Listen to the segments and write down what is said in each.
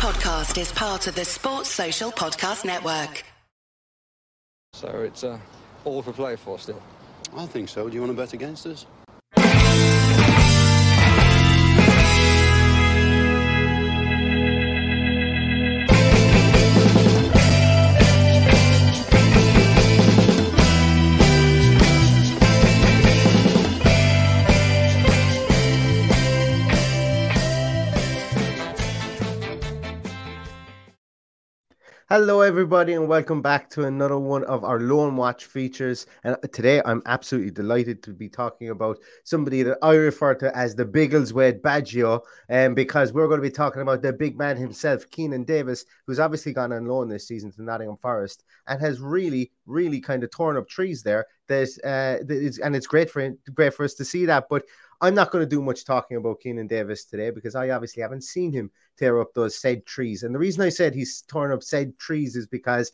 podcast is part of the Sports Social Podcast Network. So it's uh, all for play for still. I think so. Do you want to bet against us? Hello, everybody, and welcome back to another one of our Loan Watch features. And today, I'm absolutely delighted to be talking about somebody that I refer to as the Biggleswade Baggio, and um, because we're going to be talking about the big man himself, Keinan Davis, who's obviously gone on loan this season to Nottingham Forest and has really, really kind of torn up trees there. There's, uh, and it's great for great for us to see that. But I'm not going to do much talking about Keinan Davis today because I obviously haven't seen him tear up those said trees. And the reason I said he's torn up said trees is because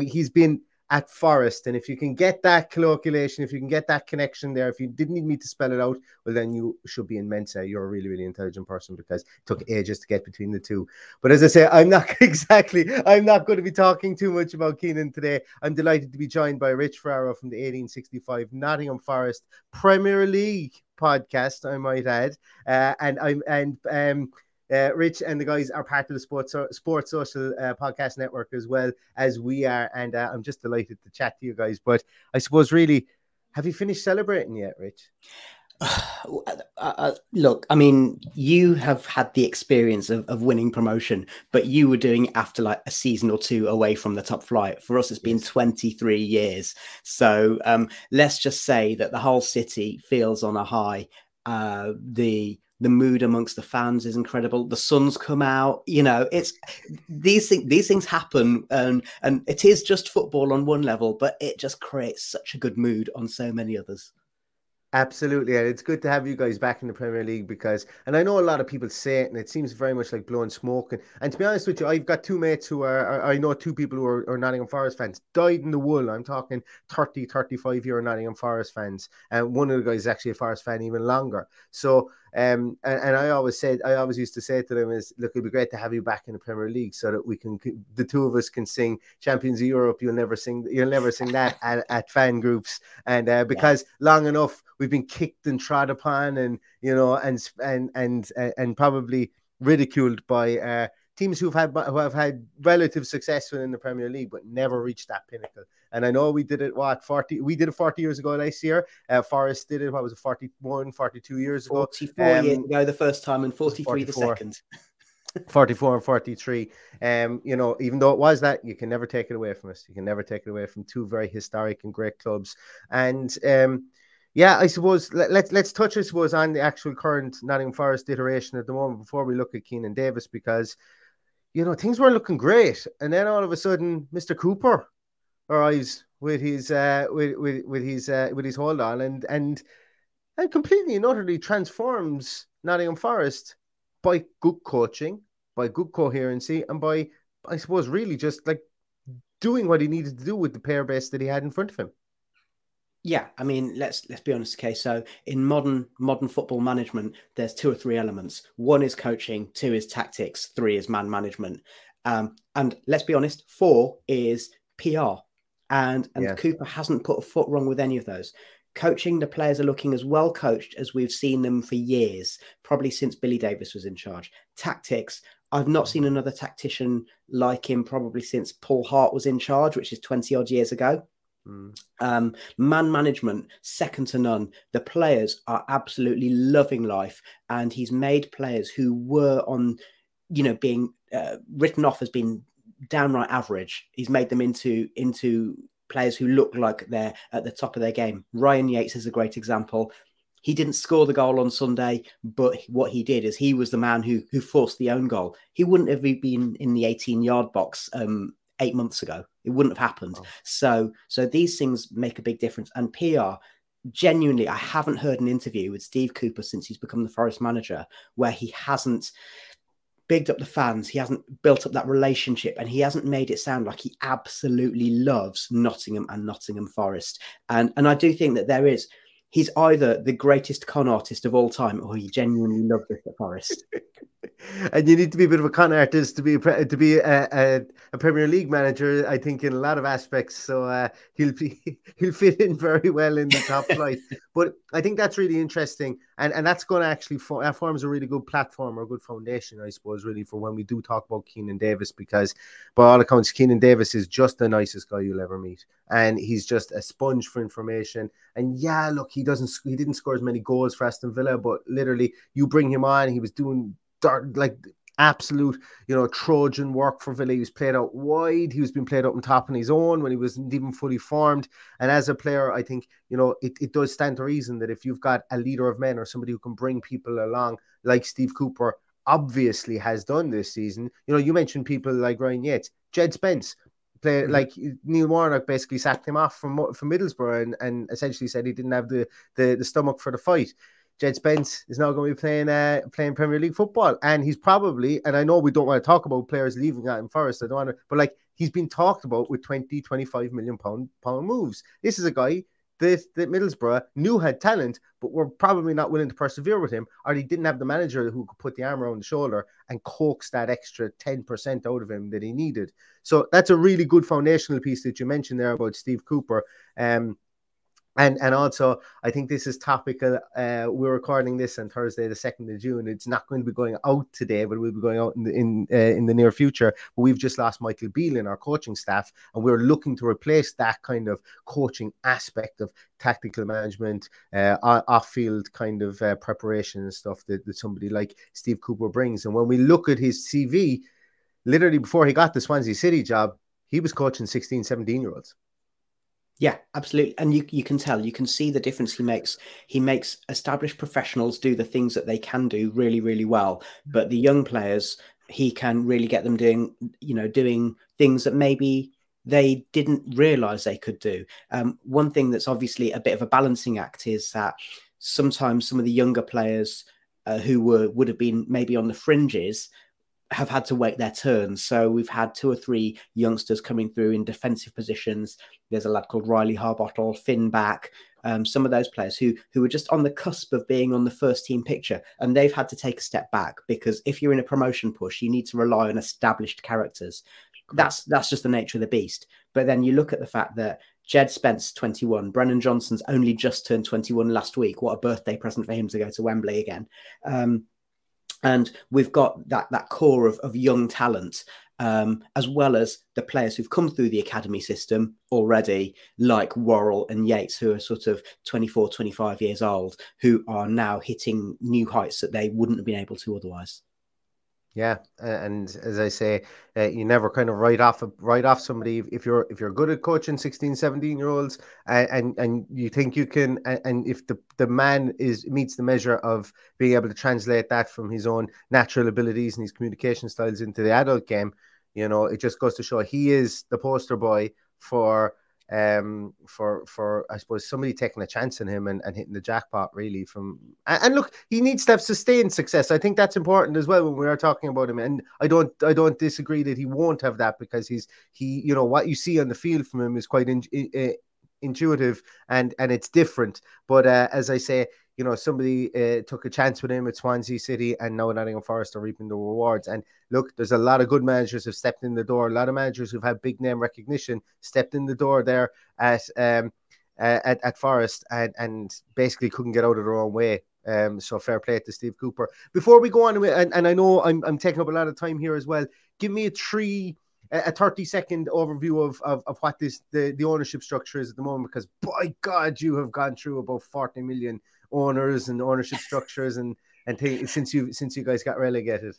he's been at Forest. And if you can get that colloquiation, if you can get that connection there, if you didn't need me to spell it out, well, then you should be in Mensa. You're a really, really intelligent person because it took ages to get between the two. But as I say, I'm not exactly, I'm not going to be talking too much about Keinan today. I'm delighted to be joined by Rich Ferraro from the 1865 Nottingham Forest Premier League podcast, I might add. Uh, and I'm, and, um, uh, Rich and the guys are part of the Sports Sports Social uh, Podcast Network as well as we are, and uh, I'm just delighted to chat to you guys. But I suppose, really, have you finished celebrating yet, Rich? Uh, uh, look, I mean, you have had the experience of, of, winning promotion, but you were doing it after like a season or two away from the top flight. For us, it's been 23 years. So um, let's just say that the whole city feels on a high. Uh, the the mood amongst the fans is incredible. The sun's come out. You know, it's these things. These things happen, and and it is just football on one level, but it just creates such a good mood on so many others. Absolutely, and it's good to have you guys back in the Premier League because, and I know a lot of people say it, and it seems very much like blowing smoke. And, and to be honest with you, I've got two mates who are, I know two people who are, are Nottingham Forest fans, dyed in the wool. I'm talking 30, 35 year Nottingham Forest fans, and one of the guys is actually a Forest fan even longer. So um, and, and, I always said, I always used to say to them is, look, it'd be great to have you back in the Premier League so that we can, the two of us can sing Champions of Europe. You'll never sing, you'll never sing that at, at fan groups. And uh, because yeah. long enough we've been kicked and trod upon, and you know, and and and and probably ridiculed by uh, teams who've had who have had relative success within the Premier League, but never reached that pinnacle. And I know we did it what 40 we did it 40 years ago last year. Uh, Forest did it what was it 41 42 years 44 ago. 44 um, years ago the first time and 43 the second. 44 and 43 um you know even though it was that you can never take it away from us you can never take it away from two very historic and great clubs and um yeah, I suppose let, let's let's touch, I suppose, on the actual current Nottingham Forest iteration at the moment before we look at Keinan Davis because you know things were looking great, and then all of a sudden, Mr. Cooper arrives with his uh, with with, with his uh, with his hold on and and and completely and utterly transforms Nottingham Forest by good coaching, by good coherency, and by I suppose really just like doing what he needed to do with the pair base that he had in front of him. Yeah, I mean, let's let's be honest. Okay, so in modern modern football management, there's two or three elements. One is coaching, two is tactics, three is man management, um, and let's be honest, four is PR. And and yeah. Cooper hasn't put a foot wrong with any of those. Coaching, the players are looking as well coached as we've seen them for years, probably since Billy Davies was in charge. Tactics, I've not seen another tactician like him probably since Paul Hart was in charge, which is 20 odd years ago. Mm. Um, man management, second to none. The players are absolutely loving life, and he's made players who were on, you know, being uh, written off as being downright average. He's made them into into players who look like they're at the top of their game. Ryan Yates is a great example. He didn't score the goal on Sunday, but what he did is he was the man who who forced the own goal. He wouldn't have been in the 18 yard box um, eight months ago. It wouldn't have happened. Oh. So, so these things make a big difference. And PR, genuinely, I haven't heard an interview with Steve Cooper since he's become the Forest manager where he hasn't bigged up the fans, he hasn't built up that relationship, and he hasn't made it sound like he absolutely loves Nottingham and Nottingham Forest. And and I do think that there is he's either the greatest con artist of all time or he genuinely loves it at Forest. and you need to be a bit of a con artist to be a, to be a, a, a Premier League manager. I think in a lot of aspects, so uh, he'll be he'll fit in very well in the top flight. But I think that's really interesting, and and that's going to actually for, that forms a really good platform or a good foundation, I suppose, really for when we do talk about Keinan Davis, because by all accounts, Keinan Davis is just the nicest guy you'll ever meet, and he's just a sponge for information. And yeah, look, he doesn't he didn't score as many goals for Aston Villa, but literally, you bring him on, he was doing like absolute, you know, Trojan work for Villa. He was played out wide. He was being played up on top on his own when he wasn't even fully formed. And as a player, I think, you know, it, it does stand to reason that if you've got a leader of men or somebody who can bring people along, like Steve Cooper obviously has done this season, you know, you mentioned people like Ryan Yates, Jed Spence. Play, mm-hmm. like Neil Warnock basically sacked him off from from Middlesbrough and, and essentially said he didn't have the, the the stomach for the fight. Jed Spence is now going to be playing uh, playing Premier League football, and he's probably, and I know we don't want to talk about players leaving out in Forest, I don't want to, but like he's been talked about with 20, 25 million pound pound moves. This is a guy that, that Middlesbrough knew had talent, but were probably not willing to persevere with him, or he didn't have the manager who could put the arm around the shoulder and coax that extra 10% out of him that he needed. So that's a really good foundational piece that you mentioned there about Steve Cooper. Um, and and also I think this is topical. Uh, we're recording this on Thursday, the second of June. It's not going to be going out today, but we'll be going out in the, in uh, in the near future. But we've just lost Michael Beale in our coaching staff, and we're looking to replace that kind of coaching aspect of tactical management, uh, off-field kind of uh, preparation and stuff that, that somebody like Steve Cooper brings. And when we look at his CV, literally before he got the Swansea City job, he was coaching 16, 17 year olds. Yeah, absolutely. And you you can tell, you can see the difference he makes. He makes established professionals do the things that they can do really, really well. But the young players, he can really get them doing, you know, doing things that maybe they didn't realize they could do. Um, one thing that's obviously a bit of a balancing act is that sometimes some of the younger players uh, who were would have been maybe on the fringes have had to wait their turn. So we've had two or three youngsters coming through in defensive positions. There's a lad called Riley Harbottle, Finn Back, um, some of those players who who were just on the cusp of being on the first team picture, and they've had to take a step back because if you're in a promotion push, you need to rely on established characters. That's that's just the nature of the beast. But then you look at the fact that Jed Spence, 21, Brennan Johnson's only just turned 21 last week. What a birthday present for him to go to Wembley again. Um, and we've got that that core of, of young talent um, as well as the players who've come through the academy system already like Worrall and yates who are sort of 24 25 years old who are now hitting new heights that they wouldn't have been able to otherwise yeah, and as I say, uh, you never kind of write off write off somebody if you're if you're good at coaching 16, 17 year olds, and, and and you think you can, and if the the man is meets the measure of being able to translate that from his own natural abilities and his communication styles into the adult game, you know, it just goes to show he is the poster boy for um, for for I suppose somebody taking a chance on him and, and hitting the jackpot really from and, look he needs to have sustained success. I think that's important as well when we are talking about him. And I don't I don't disagree that he won't have that because he's he you know what you see on the field from him is quite in, in, intuitive and and it's different. But uh, as I say, you know, somebody uh, took a chance with him at Swansea City, and now Nottingham Forest are reaping the rewards. And look, there's a lot of good managers who've stepped in the door. A lot of managers who've had big name recognition stepped in the door there at um, uh, at, at Forest and and basically couldn't get out of their own way. Um, so fair play to Steve Cooper. Before we go on, and, and I know I'm I'm taking up a lot of time here as well. Give me a three a 30 second overview of, of, of what this the, the ownership structure is at the moment because by god you have gone through about 40 million owners and ownership structures and and since you since you guys got relegated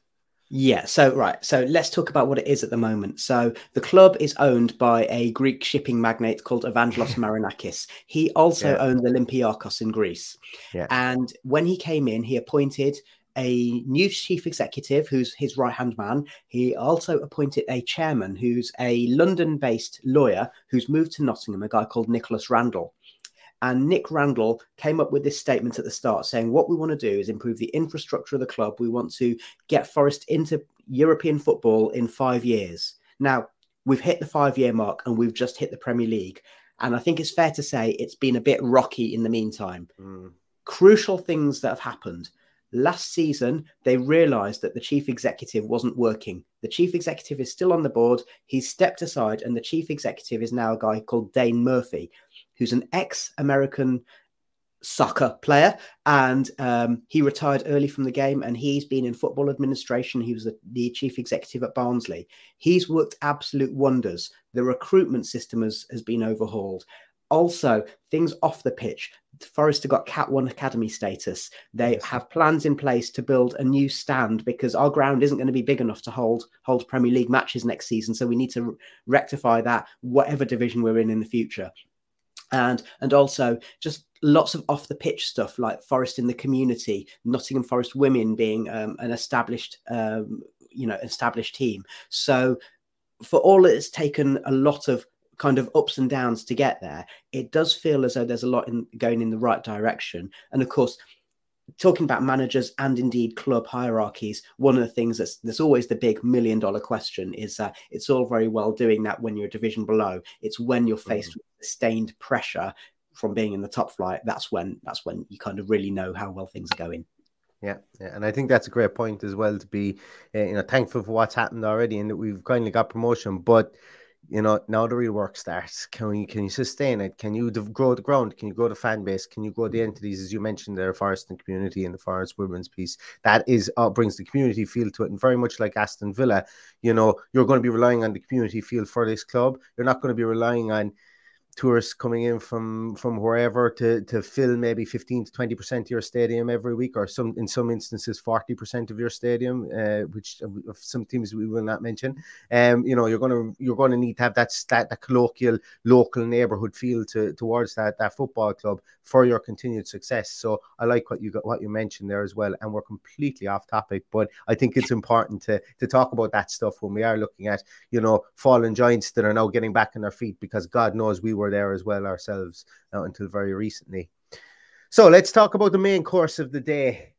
yeah, so right. So let's talk about what it is at the moment. So the club is owned by a Greek shipping magnate called Evangelos Marinakis. He also yeah. owned Olympiakos in Greece. Yeah. And when he came in, he appointed a new chief executive who's his right hand man. He also appointed a chairman who's a London based lawyer who's moved to Nottingham, a guy called Nicholas Randall. And Nick Randall came up with this statement at the start saying, What we want to do is improve the infrastructure of the club. We want to get Forest into European football in five years. Now, we've hit the five year mark and we've just hit the Premier League. And I think it's fair to say it's been a bit rocky in the meantime. Mm. Crucial things that have happened. Last season, they realized that the chief executive wasn't working. The chief executive is still on the board. He's stepped aside, and the chief executive is now a guy called Dane Murphy, who's an ex American soccer player and um, he retired early from the game and he's been in football administration. He was the, the, chief executive at barnsley. He's worked absolute wonders. The recruitment system has, has been overhauled. Also things off the pitch. Forest have got cat 1 academy status. They have plans in place to build a new stand because our ground isn't going to be big enough to hold hold premier league matches next season so we need to rectify that whatever division we're in in the future and and also just lots of off the pitch stuff like Forest in the community, Nottingham Forest women being um, an established um, you know established team. So for all it's taken a lot of kind of ups and downs to get there, it does feel as though there's a lot in going in the right direction. And of course, talking about managers and indeed club hierarchies, one of the things that's always the big million dollar question is that it's all very well doing that when you're a division below. It's when you're faced mm. with sustained pressure from being in the top flight. That's when that's when you kind of really know how well things are going. Yeah, yeah, and I think that's a great point as well to be, uh, you know, thankful for what's happened already and that we've kindly got promotion, but you know, now the real work starts. Can you can you sustain it? Can you grow the ground? Can you grow the fan base? Can you grow the entities, as you mentioned, there, Forest and community and the Forest women's piece? That is uh, brings the community feel to it, and very much like Aston Villa, you know, you're going to be relying on the community feel for this club. You're not going to be relying on tourists coming in from from wherever to to fill maybe 15 to 20 percent of your stadium every week or some in some instances 40 percent of your stadium uh, which of some teams we will not mention. Um you know you're to you're to need to have that that, that colloquial local neighborhood feel to towards that that football club for your continued success. So i like what you got what you mentioned there as well and we're completely off topic but i think it's important to to talk about that stuff when we are looking at you know fallen giants that are now getting back on their feet because god knows we were there as well ourselves until very recently. So let's talk about the main course of the day.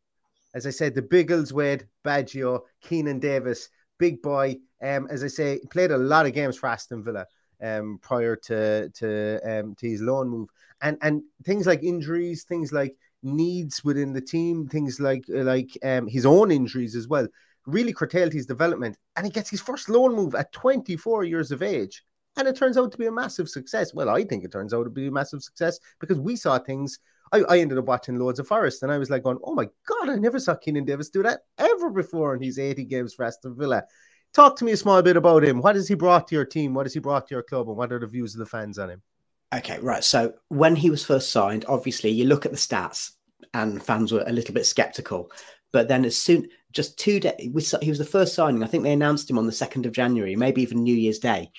As I said, the Biggleswade, Baggio, Keinan Davis, big boy. Um, as I say, played a lot of games for Aston Villa um, prior to to um, to his loan move, and and things like injuries, things like needs within the team, things like like um, his own injuries as well, really curtailed his development. And he gets his first loan move at 24 years of age and it turns out to be a massive success. Well, I think it turns out to be a massive success because we saw things. I, I ended up watching loads of Forest, and I was like, going, "Oh my god, I never saw Keinan Davis do that ever before." And he's 80 games for Aston Villa. Talk to me a small bit about him. What has he brought to your team? What has he brought to your club? And what are the views of the fans on him? Okay, right. So when he was first signed, obviously you look at the stats, and fans were a little bit skeptical. But then, as soon just two days, he was the first signing. I think they announced him on the second of January, maybe even New Year's Day.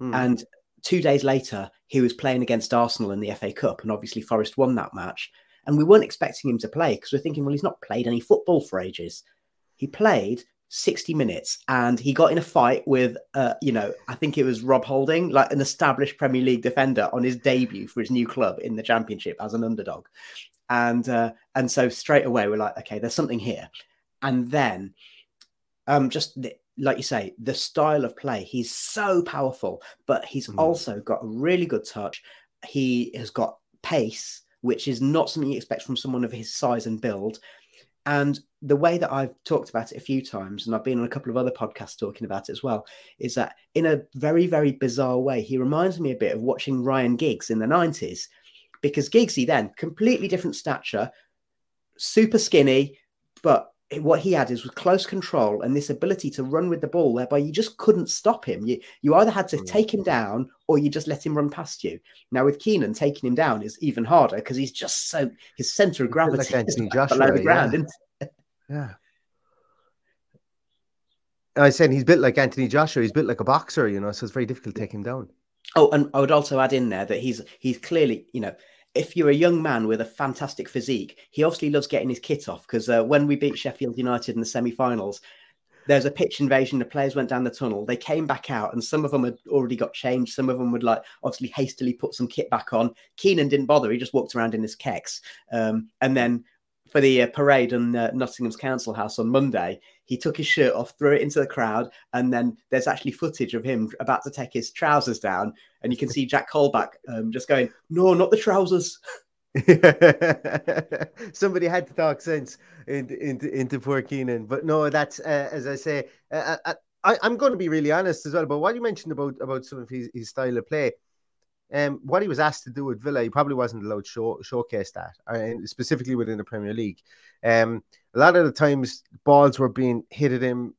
Mm. And two days later, he was playing against Arsenal in the FA Cup, and obviously Forest won that match. And we weren't expecting him to play because we're thinking, well, he's not played any football for ages. He played 60 minutes and he got in a fight with, uh, you know, I think it was Rob Holding, like an established Premier League defender on his debut for his new club in the Championship as an underdog. And uh, and so straight away we're like, okay, there's something here. And then um, just like you say, the style of play, he's so powerful, but he's mm. also got a really good touch. He has got pace, which is not something you expect from someone of his size and build. And the way that I've talked about it a few times, and I've been on a couple of other podcasts talking about it as well, is that in a very, very bizarre way, he reminds me a bit of watching Ryan Giggs in the 90s. Because Giggsy then, completely different stature, super skinny, but what he had is with close control and this ability to run with the ball, whereby you just couldn't stop him. You you either had to mm. take him down or you just let him run past you. Now with Keinan, taking him down is even harder because he's just so his center of gravity like is Joshua, below the ground. Yeah. yeah. I said he's built like Anthony Joshua. He's built like a boxer, you know, so it's very difficult to take him down. Oh, and I would also add in there that he's he's clearly, you know, if you're a young man with a fantastic physique, he obviously loves getting his kit off because uh, when we beat Sheffield United in the semi-finals, there's a pitch invasion. The players went down the tunnel. They came back out, and some of them had already got changed. Some of them would like obviously hastily put some kit back on. Keinan didn't bother. He just walked around in his kecks. Um, and then for the uh, parade on uh, Nottingham's Council House on Monday, he took his shirt off, threw it into the crowd, and then there's actually footage of him about to take his trousers down, and you can see Jack Colback um, just going, "No, not the trousers." Somebody had to talk sense into into, into poor Keinan, but no, that's uh, as I say. Uh, uh I, am going to be really honest as well. But what you mentioned about about some of his, his style of play, um, what he was asked to do with Villa, he probably wasn't allowed to show, showcase that, uh, specifically within the Premier League. Um, a lot of the times, balls were being hit at him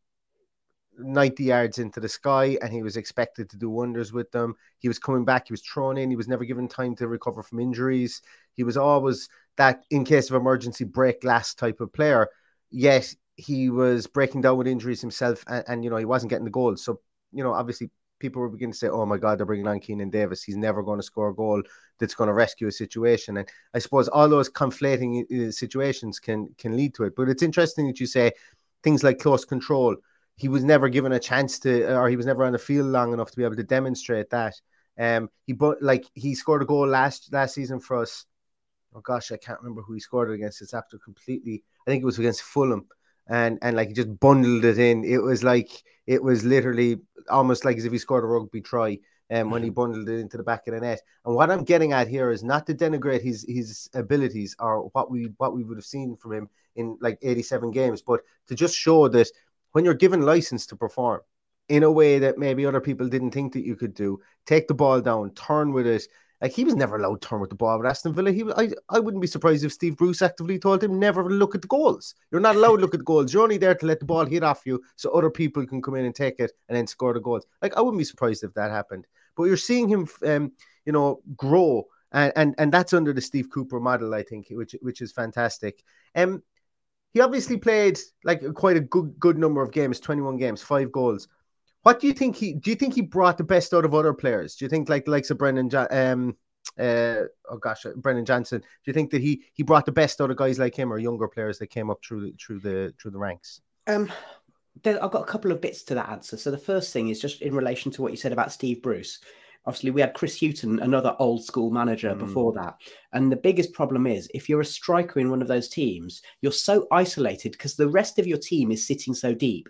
90 yards into the sky, and he was expected to do wonders with them. He was coming back, he was thrown in, he was never given time to recover from injuries. He was always that, in case of emergency, break glass type of player. Yet he was breaking down with injuries himself, and, and you know, he wasn't getting the goals. So, you know, obviously people were beginning to say, "Oh my God, they're bringing on Keinan Davis. He's never going to score a goal that's going to rescue a situation." And I suppose all those conflating uh, situations can can lead to it. But it's interesting that you say things like close control. He was never given a chance to, or he was never on the field long enough to be able to demonstrate that. Um, he but like he scored a goal last last season for us. Oh gosh, I can't remember who he scored against. It's after completely. I think it was against Fulham and and like he just bundled it in. It was like it was literally almost like as if he scored a rugby try. Um, when he mm-hmm. bundled it into the back of the net. And what I'm getting at here is not to denigrate his his abilities or what we what we would have seen from him in like 87 games, but to just show that when you're given license to perform in a way that maybe other people didn't think that you could do, take the ball down, turn with it, like he was never allowed to turn with the ball at Aston Villa. He was, I, I wouldn't be surprised if Steve Bruce actively told him never look at the goals. You're not allowed to look at the goals. You're only there to let the ball hit off you so other people can come in and take it and then score the goals. Like I wouldn't be surprised if that happened. But you're seeing him, um, you know, grow, and and and that's under the Steve Cooper model, I think, which which is fantastic. Um, he obviously played like quite a good good number of games, 21 games, five goals. What do you think he? Do you think he brought the best out of other players? Do you think like the likes of Brendan, um, uh, oh gosh, uh, Brennan Johnson? Do you think that he he brought the best out of guys like him or younger players that came up through the, through the through the ranks? Um, there, I've got a couple of bits to that answer. So the first thing is just in relation to what you said about Steve Bruce. Obviously, we had Chris Hughton, another old school manager mm. before that. And the biggest problem is if you're a striker in one of those teams, you're so isolated because the rest of your team is sitting so deep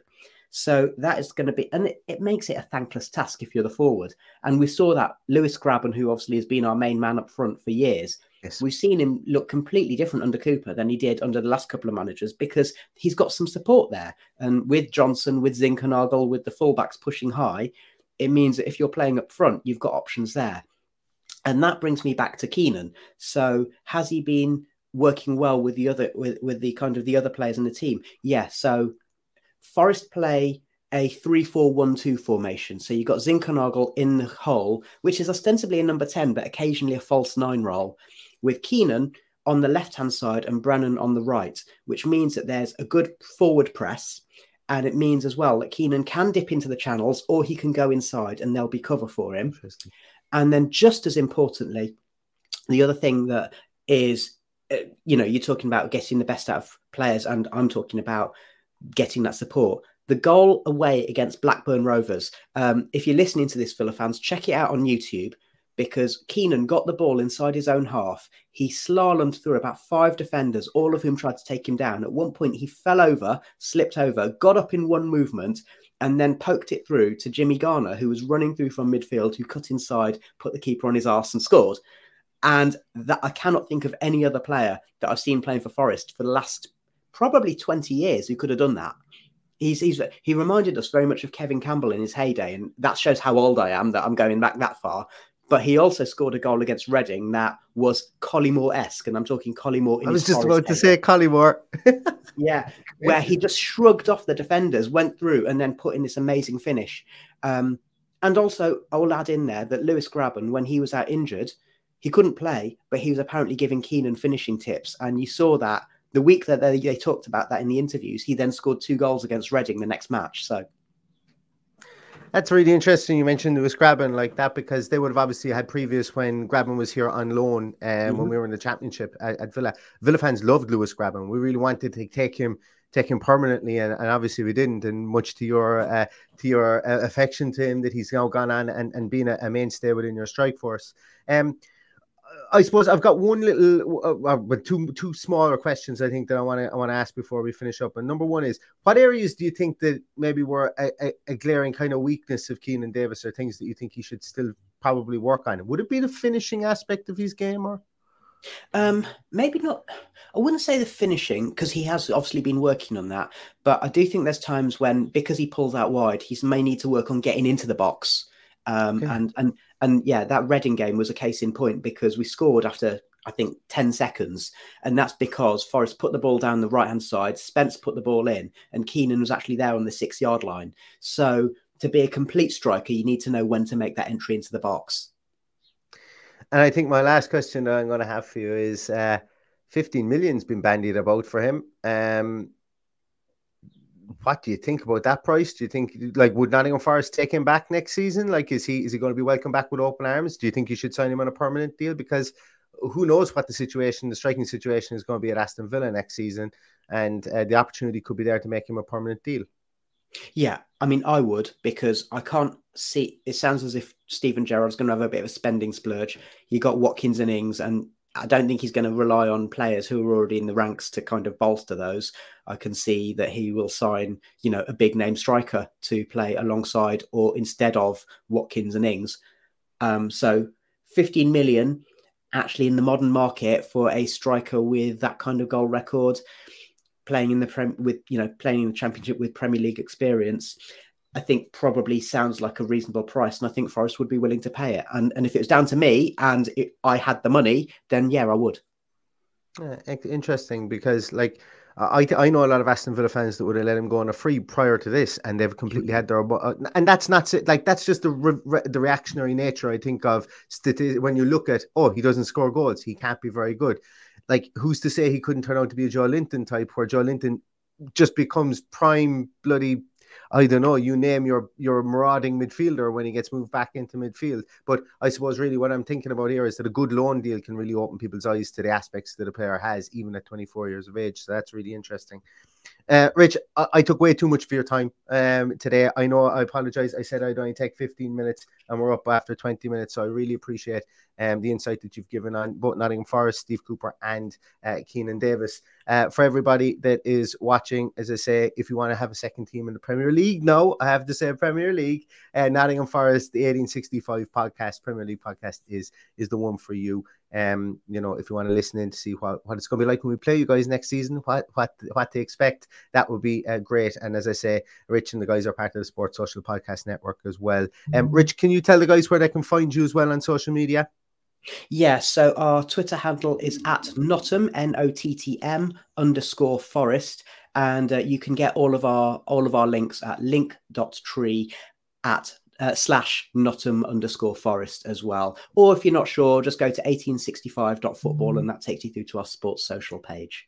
so that is going to be, and it, it, makes it a thankless task if you're the forward. And we saw that Lewis Grabban, who obviously has been our main man up front for years, yes. we've seen him look completely different under Cooper than he did under the last couple of managers because he's got some support there. And with Johnson, with Zinckernagel, with the fullbacks pushing high, it means that if you're playing up front, you've got options there. And that brings me back to Keinan. So has he been working well with the other with, with the kind of the other players in the team? Yeah. So Forest play a 3-4-1-2 formation. So you've got Zinckernagel in the hole, which is ostensibly a number 10, but occasionally a false nine role, with Keinan on the left-hand side and Brennan on the right, which means that there's a good forward press. And it means as well that Keinan can dip into the channels or he can go inside and there'll be cover for him. And then just as importantly, the other thing that is, uh, you know, you're talking about getting the best out of players, and I'm talking about getting that support. The goal away against Blackburn Rovers. Um, if you're listening to this, Villa fans, check it out on YouTube because Keinan got the ball inside his own half. He slalomed through about five defenders, all of whom tried to take him down. At one point, he fell over, slipped over, got up in one movement, and then poked it through to Jimmy Garner, who was running through from midfield, who cut inside, put the keeper on his arse, and scored. And that I cannot think of any other player that I've seen playing for Forest for the last probably 20 years who could have done that. He's, he's he reminded us very much of Kevin Campbell in his heyday, and that shows how old I am that I'm going back that far. But he also scored a goal against Reading that was Collymore esque, and I'm talking Collymore. I was just about to say Collymore. yeah, where he just shrugged off the defenders, went through, and then put in this amazing finish. Um, and also, I'll add in there that Lewis Grabban, when he was out injured, he couldn't play, but he was apparently giving Keinan finishing tips, and you saw that the week that they, they talked about that in the interviews, he then scored two goals against Reading the next match. So that's really interesting. You mentioned Lewis Grabban like that because they would have obviously had previous when Grabban was here on loan um, mm-hmm. when we were in the championship at, at, Villa. Villa fans loved Lewis Grabban. We really wanted to take him take him permanently, and, and obviously we didn't. And much to your uh, to your uh, affection to him, that he's now gone on and, and being a, a mainstay within your strike force. Um, I suppose I've got one little, uh, uh, but two two smaller questions I think that I want to I want to ask before we finish up. And number one is, what areas do you think that maybe were a, a, a glaring kind of weakness of Keinan Davis, or things that you think he should still probably work on? Would it be the finishing aspect of his game, or? Um, maybe not. I wouldn't say the finishing because he has obviously been working on that. But I do think there's times when because he pulls out wide, he may need to work on getting into the box. Um, okay. and and and yeah, that Reading game was a case in point because we scored after I think 10 seconds. And that's because Forest put the ball down the right hand side, Spence put the ball in, and Keinan was actually there on the six yard line. So to be a complete striker, you need to know when to make that entry into the box. And I think my last question that I'm going to have for you is uh, 15 million's been bandied about for him. Um, what do you think about that price? Do you think like would Nottingham Forest take him back next season? Like, is he is he going to be welcome back with open arms? Do you think you should sign him on a permanent deal? Because who knows what the situation, the striking situation, is going to be at Aston Villa next season, and uh, the opportunity could be there to make him a permanent deal. Yeah, I mean, I would because I can't see. It sounds as if Steven Gerrard's going to have a bit of a spending splurge. You got Watkins and Ings, and I don't think he's going to rely on players who are already in the ranks to kind of bolster those. I can see that he will sign, you know, a big name striker to play alongside or instead of Watkins and Ings. Um, so 15 million actually in the modern market for a striker with that kind of goal record, playing in the prem with you know playing in the championship with Premier League experience. I think probably sounds like a reasonable price, and I think Forest would be willing to pay it. And and if it was down to me and it, I had the money, then yeah, I would. Yeah, interesting because like I I know a lot of Aston Villa fans that would have let him go on a free prior to this, and they've completely had their uh, and that's not like that's just the re, the reactionary nature I think of when you look at oh he doesn't score goals he can't be very good, like who's to say he couldn't turn out to be a Joelinton type where Joelinton just becomes prime bloody I don't know, you name your your marauding midfielder when he gets moved back into midfield. But I suppose really what I'm thinking about here is that a good loan deal can really open people's eyes to the aspects that a player has, even at 24 years of age. So that's really interesting. Uh, Rich, I, I, took way too much of your time um, today. I know I apologize. I said I'd only take 15 minutes and we're up after 20 minutes. So I really appreciate um, the insight that you've given on both Nottingham Forest, Steve Cooper, and uh, Keinan Davis. Uh, for everybody that is watching, as I say, if you want to have a second team in the Premier League, no, I have to say Premier League. Uh, Nottingham Forest, the 1865 podcast, Premier League podcast is is the one for you. Um, you know, if you want to listen in to see what, what it's going to be like when we play you guys next season, what what what to expect, that would be uh, great. And as I say, Rich and the guys are part of the Sports Social Podcast Network as well. Um, mm-hmm. Rich, can you tell the guys where they can find you as well on social media? Yeah, so our Twitter handle is at Nottm N O T T M underscore Forest, and uh, you can get all of our all of our links at link.tree at uh, slash Nottm underscore Forest as well. Or if you're not sure, just go to 1865.football and that takes you through to our sports social page.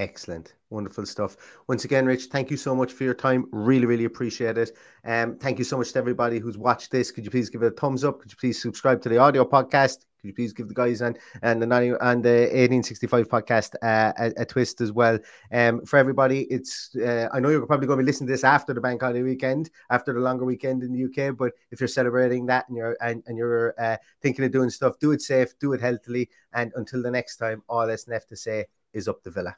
Excellent. Wonderful stuff. Once again, Rich, thank you so much for your time. Really, really appreciate it. Um, thank you so much to everybody who's watched this. Could you please give it a thumbs up? Could you please subscribe to the audio podcast? Could you please give the guys and and the and the 1865 podcast uh, a, a, twist as well? Um, for everybody, it's uh, I know you're probably going to be listening to this after the bank holiday weekend, after the longer weekend in the UK. But if you're celebrating that and you're and, and you're uh, thinking of doing stuff, do it safe, do it healthily, and until the next time, all that's left to say is up the villa.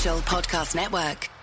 Podcast Network.